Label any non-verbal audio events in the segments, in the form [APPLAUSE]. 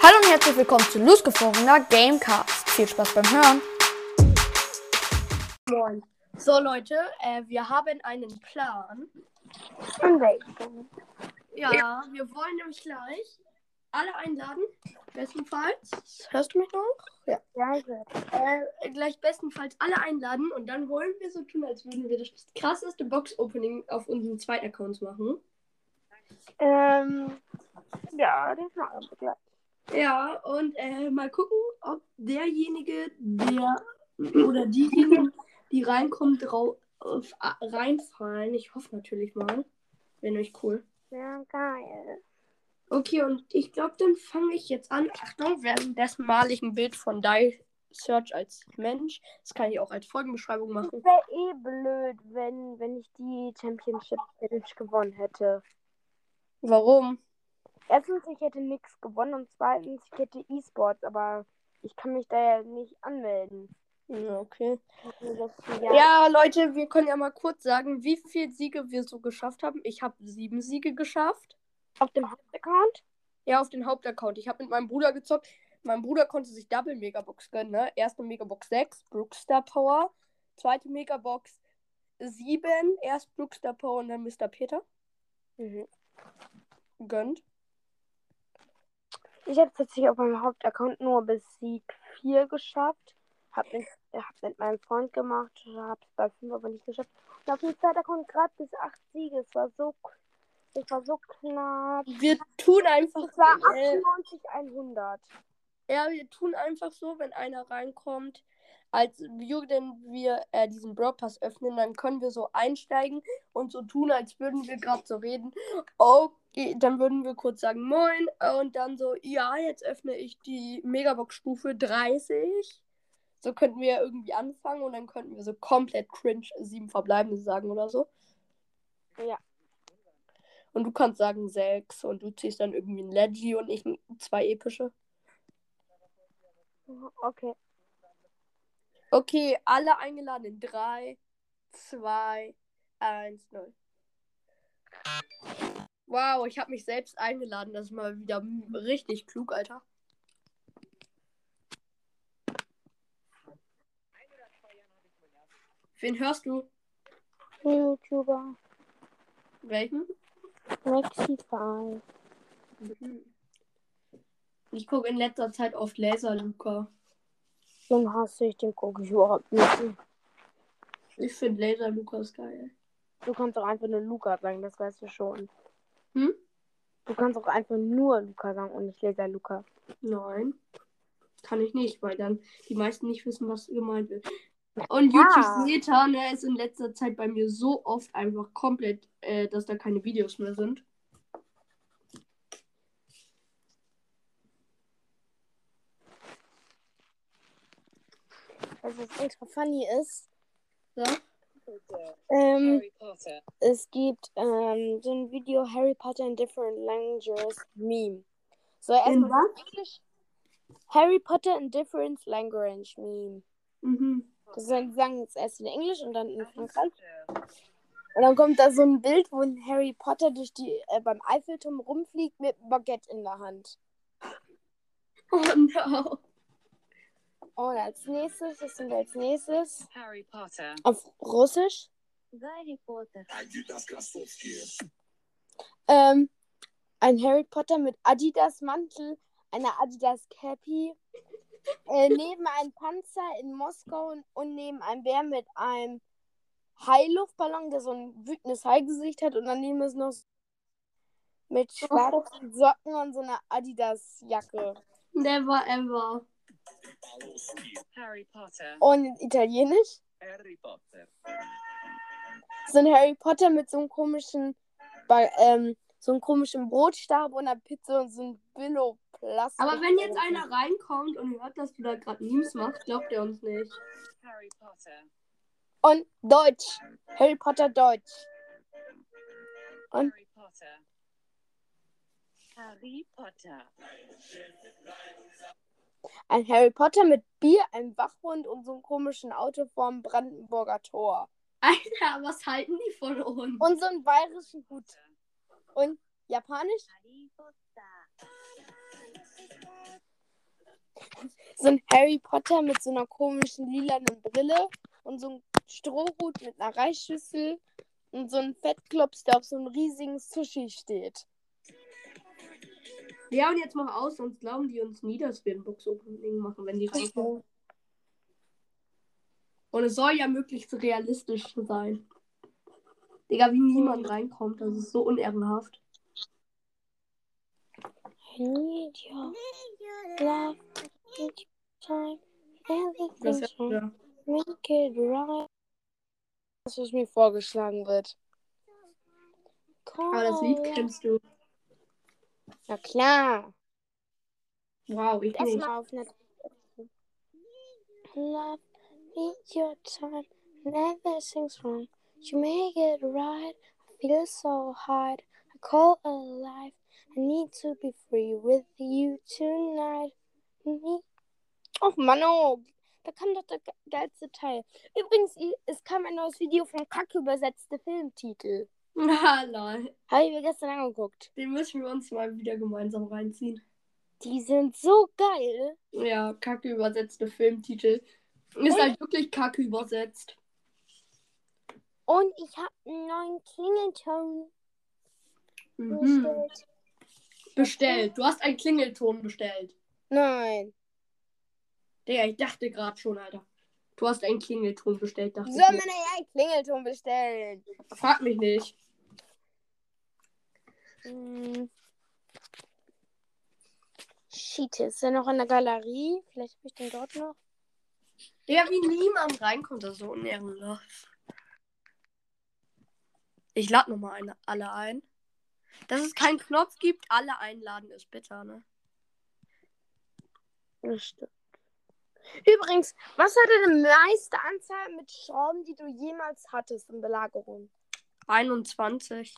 Hallo und herzlich willkommen zu losgefrorener Gamecast. Viel Spaß beim Hören. Moin. So Leute, äh, wir haben einen Plan. Und welchen? Ja, wir wollen nämlich gleich alle einladen. Bestenfalls. Hörst du mich noch? Ja. Ja, gut. Äh, gleich bestenfalls alle einladen und dann wollen wir so tun, als würden wir das krasseste Box-Opening auf unseren zweiten Accounts machen. Ähm, ja, das machen wir gleich. Ja, und äh, mal gucken, ob derjenige, der oder diejenigen, die reinkommt, drauf äh, reinfallen. Ich hoffe natürlich mal. Wäre euch cool. Ja, geil. Okay, und ich glaube, dann fange ich jetzt an. Achtung, währenddessen male ich ein Bild von Die Search als Mensch. Das kann ich auch als Folgenbeschreibung machen. Wäre eh blöd, wenn, wenn ich die Championship Challenge gewonnen hätte. Warum? Erstens, ich hätte nichts gewonnen und zweitens, ich hätte E-Sports, aber ich kann mich da ja nicht anmelden. Ja, okay. Das, Ja. ja, Leute, wir können ja mal kurz sagen, wie viele Siege wir so geschafft haben. Ich habe sieben Siege geschafft. Auf dem Hauptaccount? Ja, auf den Hauptaccount. Ich habe mit meinem Bruder gezockt. Mein Bruder konnte sich Double Megabox gönnen, ne? Erste Megabox 6, Brookstar Power. Zweite Megabox 7, erst Brookstar Power und dann Mr. Peter. Mhm. Gönnt. Ich habe tatsächlich auf meinem Hauptaccount nur bis Sieg 4 geschafft. Hab mit, hab mit meinem Freund gemacht, hab es bei 5 aber nicht geschafft. Und auf dem zweiten Account gerade bis 8 Siege. Es war so, es war so knapp. Wir tun einfach. Es war äh, 98, 100. Ja, wir tun einfach so, wenn einer reinkommt, als wir, denn wir äh, diesen Broadpass öffnen, dann können wir so einsteigen und so tun, als würden wir gerade so reden. Okay, dann würden wir kurz sagen Moin und dann so, ja, jetzt öffne ich die Megabox-Stufe 30. So könnten wir ja irgendwie anfangen und dann könnten wir so komplett cringe sieben Verbleibende sagen oder so. Ja. Und du kannst sagen sechs und du ziehst dann irgendwie ein Leggy und ich zwei epische. Okay. Okay, alle eingeladen in 3, 2, 1, 0. Wow, ich habe mich selbst eingeladen. Das ist mal wieder richtig klug, Alter. Wen hörst du? YouTuber. Welchen? Maxify. Mhm. Ich gucke in letzter Zeit oft Laser Luca. Den hasse ich, den gucke ich überhaupt nicht. Ich finde Laser Lukas geil. Du kannst auch einfach nur Luca sagen, das weißt du schon. Hm? Du kannst auch einfach nur Luca sagen und nicht Laser Luca. Nein. Kann ich nicht, weil dann die meisten nicht wissen, was gemeint wird. Und Ja. YouTube Meta, ne, ist in letzter Zeit bei mir so oft einfach komplett, äh, dass da keine Videos mehr sind. Was extra funny ist, Ja? ähm, es gibt ähm, so ein Video Harry Potter in Different Languages Meme. So erstmal? Englisch. Harry Potter in Different Language Meme. Mhm. Das ist, die sagen erst in Englisch und dann in Frankreich. Und dann kommt da so ein Bild, wo ein Harry Potter durch die äh, beim Eiffelturm rumfliegt mit Baguette in der Hand. Oh no. Und als nächstes, was sind wir als nächstes? Harry Potter. Auf Russisch. Harry Potter. Ähm, ein Harry Potter mit Adidas Mantel, einer Adidas Cappy, äh, neben einem Panzer in Moskau und, und neben einem Bär mit einem Hailuftballon, der so ein wütendes Haigesicht hat und daneben ist noch mit schwarzen Socken und so einer Adidas Jacke. Never ever. Harry Potter. Und in Italienisch Harry Potter. so ein Harry Potter mit so einem komischen Ba- ähm, so einem komischen Brotstab und einer Pizza und so ein Billo Plastik. Aber wenn jetzt einer reinkommt und hört, dass du da gerade Memes machst, glaubt er uns nicht. Harry Potter. Und Deutsch. Harry Potter Deutsch. Und? Harry Potter. Harry Potter. Ein Harry Potter mit Bier, einem Wachhund und so einem komischen Auto vorm Brandenburger Tor. Alter, was halten die von uns? Und so einen bayerischen Hut. Und Japanisch? So ein Harry Potter mit so einer komischen lilanen Brille und so ein Strohhut mit einer Reisschüssel und so ein Fettklops, der auf so einem riesigen Sushi steht. Ja, und jetzt mach aus, sonst glauben die uns nie, dass wir ein Box-Opening machen, wenn die reinkommen. Und es soll ja möglichst realistisch sein. Digga, wie niemand reinkommt, das ist so unehrenhaft. I need your love, I need your time, Das was mir vorgeschlagen wird. Aber das Lied kennst du. Na klar. Wow, ich nicht. Erstmal auf Netflix. Love, need your time, never things wrong. You make it right. I feel so hard. I call alive. I need to be free with you tonight. Nee. Och Mann, oh. Da kam doch der ge- geilste Teil. Übrigens, es kam ein neues Video von Kacke übersetzte Filmtitel. [LAUGHS] Ah, lol. Habe ich mir gestern angeguckt. Den müssen wir uns mal wieder gemeinsam reinziehen. Die sind so geil. Ja, kacke übersetzte Filmtitel. Ist halt wirklich kacke übersetzt. Und ich habe einen neuen Klingelton Mhm. bestellt. Bestellt. Du hast einen Klingelton bestellt. Nein. Digga, ich dachte gerade schon, Alter. Du hast einen Klingelton bestellt, dachte Soll ich. man ja einen Klingelton bestellen? Frag mich nicht. Hm. Ist er noch in der Galerie? Vielleicht habe ich den dort noch. Digga, wie niemand reinkommt, das ist so unehrenlos. Ich lade nochmal eine, alle ein. Dass es keinen Knopf gibt, alle einladen, ist bitter, ne? Das stimmt. Übrigens, was hatte die meiste Anzahl mit Schrauben, die du jemals hattest in Belagerung? 21.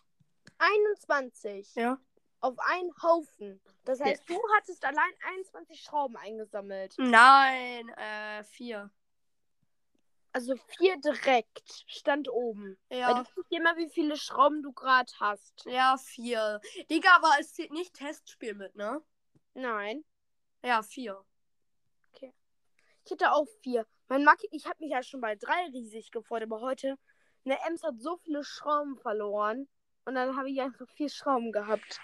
21. Ja. Auf einen Haufen. Das heißt, du hattest allein 21 Schrauben eingesammelt. Nein, äh, 4. Also vier direkt. Stand oben. Weil Ja. du siehst immer, wie viele Schrauben du gerade hast. Ja, 4. Digga, aber es zählt nicht Testspiel mit, ne? Nein. Ja, 4. Ich hätte auch vier. Mein Mack, ich habe mich ja schon bei drei riesig gefreut, aber heute, eine Ems hat so viele Schrauben verloren. Und dann habe ich einfach vier Schrauben gehabt.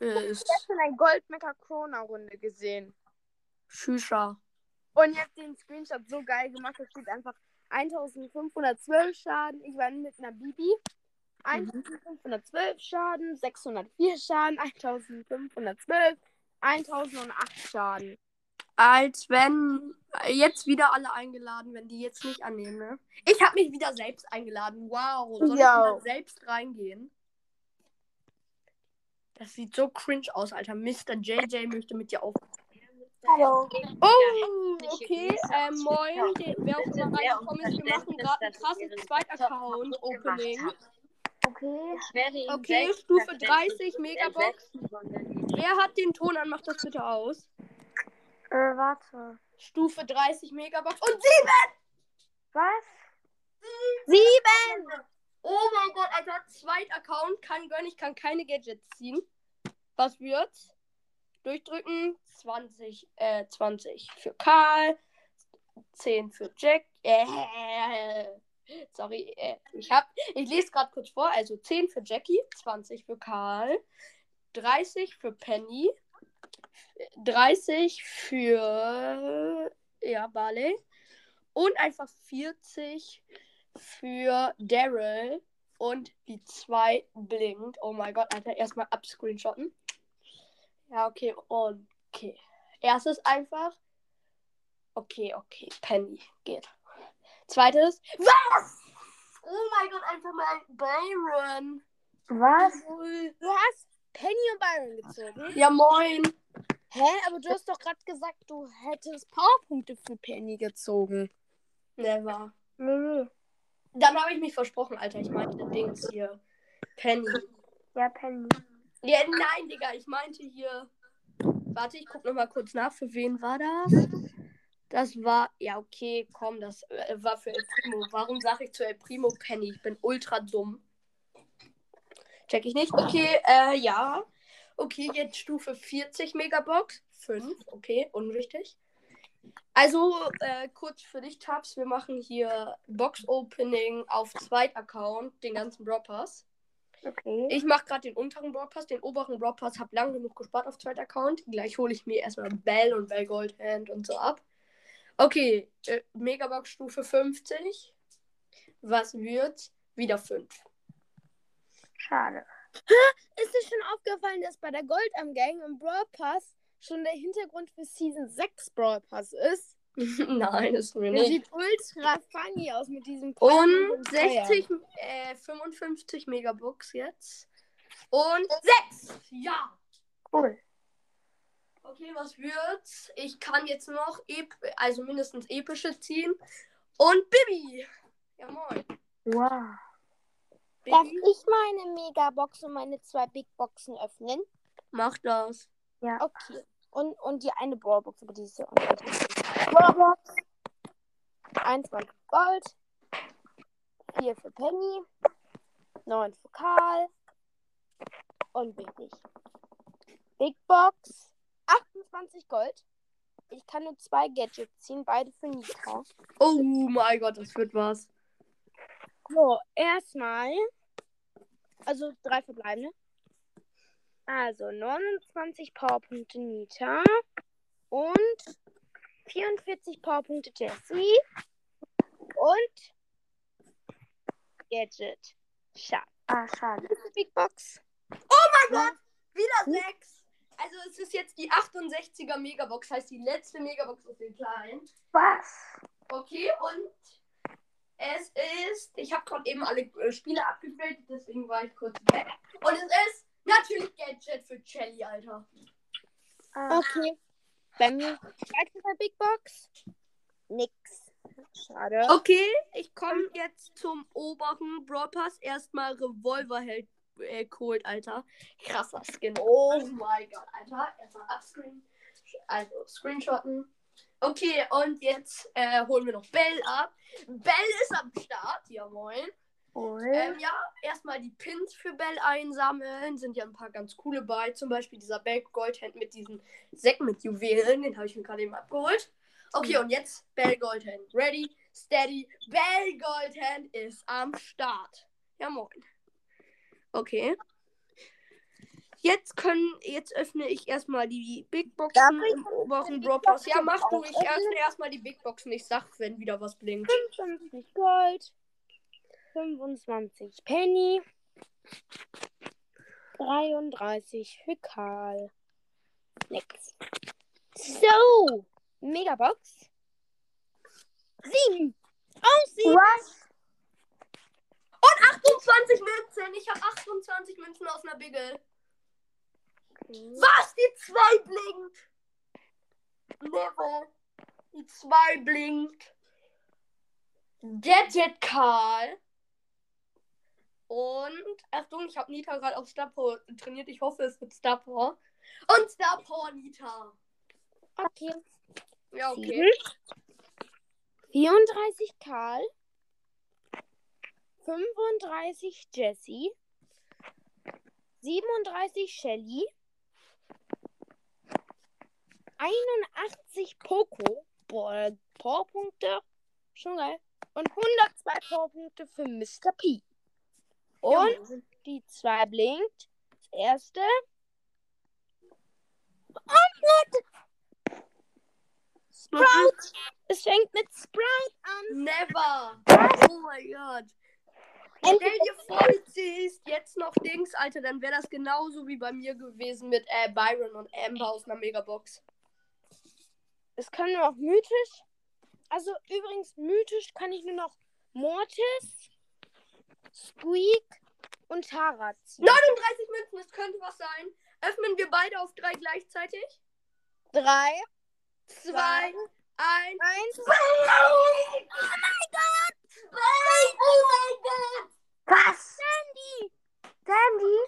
Äh, ist Ich habe schon eine Goldmecker Corona Runde gesehen. Schüscher. Und ich habe den Screenshot so geil gemacht, da steht einfach 1512 Schaden. Ich war mit einer Bibi. 1512 Schaden, 604 Schaden, 1512, 1008 Schaden. Als wenn jetzt wieder alle eingeladen, wenn die jetzt nicht annehmen, ne? Ich habe mich wieder selbst eingeladen. Wow. Soll Ja. ich mal selbst reingehen? Das sieht so cringe aus, Alter. Mr. JJ möchte mit dir auf. Hallo. Oh, okay. Ähm, moin. Der, wer auch immer reingekommen ist, wir machen gerade ein krasses Zweit-Account-Opening. Okay. Okay, Stufe 30, Megabox. Wer hat den Ton an? Macht das bitte aus. Äh, warte. Stufe 30 Megabox. Und sieben! Was? Sieben! Oh mein Gott, Alter. Zweit-Account. Kann gönnen, ich kann keine Gadgets ziehen. Was wird's? Durchdrücken. 20, äh, 20 für Karl. 10 für Jack. Äh, sorry, äh, ich hab, ich lese gerade kurz vor. Also 10 für Jackie, 20 für Karl, 30 für Penny, 30 für ja, Barley und einfach 40 für Daryl und die 2 blinkt. Oh mein Gott, Alter, erstmal abscreenshotten. Ja, okay, und okay. Erstes einfach. Okay, okay, Penny geht. Zweites. Was? Oh mein Gott, einfach mal Byron. Was? Cool. Penny und Byron gezogen? Ja, moin. Hä? Aber du hast doch gerade gesagt, du hättest Powerpunkte für Penny gezogen. Never. Nö. Dann habe ich mich versprochen, Alter. Ich meinte Dings hier. Penny. Ja, Penny. Ja, nein, Digga, ich meinte hier. Warte, ich guck noch mal kurz nach. Für wen war das? Das war. Ja, okay, komm, das äh, war für El Primo. Warum sage ich zu El Primo Penny? Ich bin ultra dumm. Check ich nicht. Okay, äh, ja. Okay, jetzt Stufe 40 Megabox. 5, okay, unwichtig. Also, äh, kurz für dich, Tabs, wir machen hier Box-Opening auf Zweit-Account, den ganzen Broadpass. Okay. Ich mache gerade den unteren Broadpass, den oberen Broadpass, habe lang genug gespart auf Zweit-Account. Gleich hole ich mir erstmal Bell und Bell Goldhand und so ab. Okay, äh, Megabox Stufe 50. Was wird? Wieder 5. Schade. Ist dir schon aufgefallen, dass bei der Gold am Gang im Brawl Pass schon der Hintergrund für Season 6 Brawl Pass ist? [LAUGHS] Nein, ist mir Der nicht. sieht ultra funny aus mit diesem Und Palmen und 60, äh, 55 Megabucks jetzt. Und 6! Ja! Cool. Okay, was wird's? Ich kann jetzt noch, also mindestens epische ziehen. Und Bibi! Ja, moin. Wow. Darf Bibi, ich meine Megabox und meine zwei Big Boxen öffnen? mach das. Ja. Okay. Und, und die eine Brawlbox, aber die ist ja unwichtig. Brawlbox. 21 Gold. 4 für Penny. 9 für Karl. Und wichtig. Big Box. 28 Gold. Ich kann nur zwei Gadgets ziehen, beide für Nita. Oh mein Gott, das wird was. So, erstmal. Also drei verbleibende. Also 29 Powerpunkte Nita und 44 Powerpunkte Jessie und Gadget. Schade. Ah, schade. Big Box. Oh mein Gott, wieder 6. Also es ist jetzt die 68er Megabox, heißt die letzte Megabox aus den kleinen. Was? Okay, und es ist, ich habe gerade eben alle äh, Spiele abgegradet, deswegen war ich kurz weg. Und es ist natürlich Gadget für Shelly, Alter. Ah, Okay. Bei mir zweite bei Big Box. Nix. Schade. Okay, ich komme jetzt zum oberen Brawl Pass. Erstmal Revolverheld äh, Cold, Alter. Krasser Skin. Oh mein Gott, Alter. Erstmal upscreen. Also screenshotten. Okay, und jetzt äh, holen wir noch Bell ab. Bell ist am Start. Ja, moin. cool. Ähm, ja, erstmal die Pins für Bell einsammeln. Sind ja ein paar ganz coole bei. Zum Beispiel dieser Bell Goldhand mit diesen Säcken mit Juwelen. Den habe ich mir gerade eben abgeholt. Okay, und jetzt Bell Goldhand. Ready, steady. Bell Goldhand ist am Start. Ja, moin. Okay. Jetzt können, jetzt öffne ich erstmal die Big Boxen Darf im oberen Brawl Pass. Ja, mach du. Ich öffne erstmal die Big Boxen. Ich sag, wenn wieder was blinkt. 55 Gold. 25 Penny. 33 für Karl. Nix. So. Megabox. 7. Oh, 7. Was? 28 Münzen. Ich habe 28 Münzen aus einer Bigel. Was? Die 2 blinkt. Never. Die 2 blinkt. Gadget Karl. Und, Achtung, ich habe Nita gerade auf Star Power trainiert. Ich hoffe, es wird Star Power. Und Star Power Nita. Okay. Ja, okay. Sieben. 34 Karl. 35 Jessie. 37 Shelly. 81 Poco. Boah, Powerpunkte. Schon geil. Und 102 Powerpunkte für Mr. P. Und die 2 blinkt. Das erste. Und Sprout. Es fängt mit Sprout an. Never. Oh mein Gott. Stell dir vor, du ziehst jetzt noch Dings, Alter, dann wäre das genauso wie bei mir gewesen mit äh, Byron und Amber aus einer Megabox. Es kann nur noch mythisch. Also übrigens, mythisch kann ich nur noch Mortis, Squeak und Tara ziehen. 39 Münzen, das könnte was sein. Öffnen wir beide auf drei gleichzeitig? Drei, Zwei, eins. eins. Oh mein Gott! Zwei! Oh mein Gott! Was? Sandy! Sandy?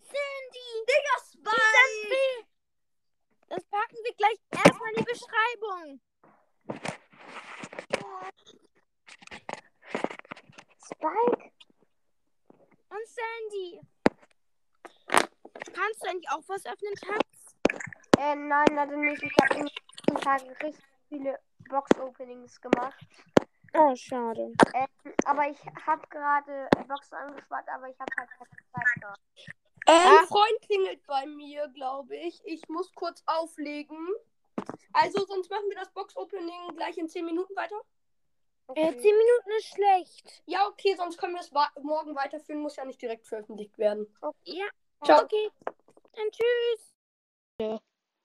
Sandy! Digga, Spike! Das packen wir gleich erstmal in die Beschreibung. Spike? Und Sandy. Kannst du eigentlich auch was öffnen, Schatz? Äh, nein, leider nicht. Ich habe in den Tagen richtig viele Box-Openings gemacht. Oh, schade. Ähm, aber ich habe gerade Boxen angespart, aber ich habe halt keine Zeit gerade. Ein Ah. Freund klingelt bei mir, glaube ich. Ich muss kurz auflegen. Also, sonst machen wir das Box-Opening gleich in 10 Minuten weiter. Äh, zehn Minuten ist schlecht. Ja, okay, sonst können wir es morgen weiterführen. Muss ja nicht direkt veröffentlicht werden. Ja, Ciao. okay. Dann tschüss.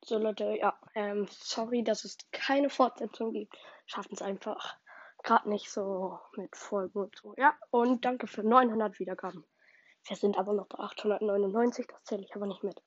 So Leute, ja, ähm, sorry, dass es keine Fortsetzung gibt. Schaffen es einfach gerade nicht so mit Folgen und so. Ja, und danke für 900 Wiedergaben. Wir sind aber noch bei 899, das zähle ich aber nicht mit.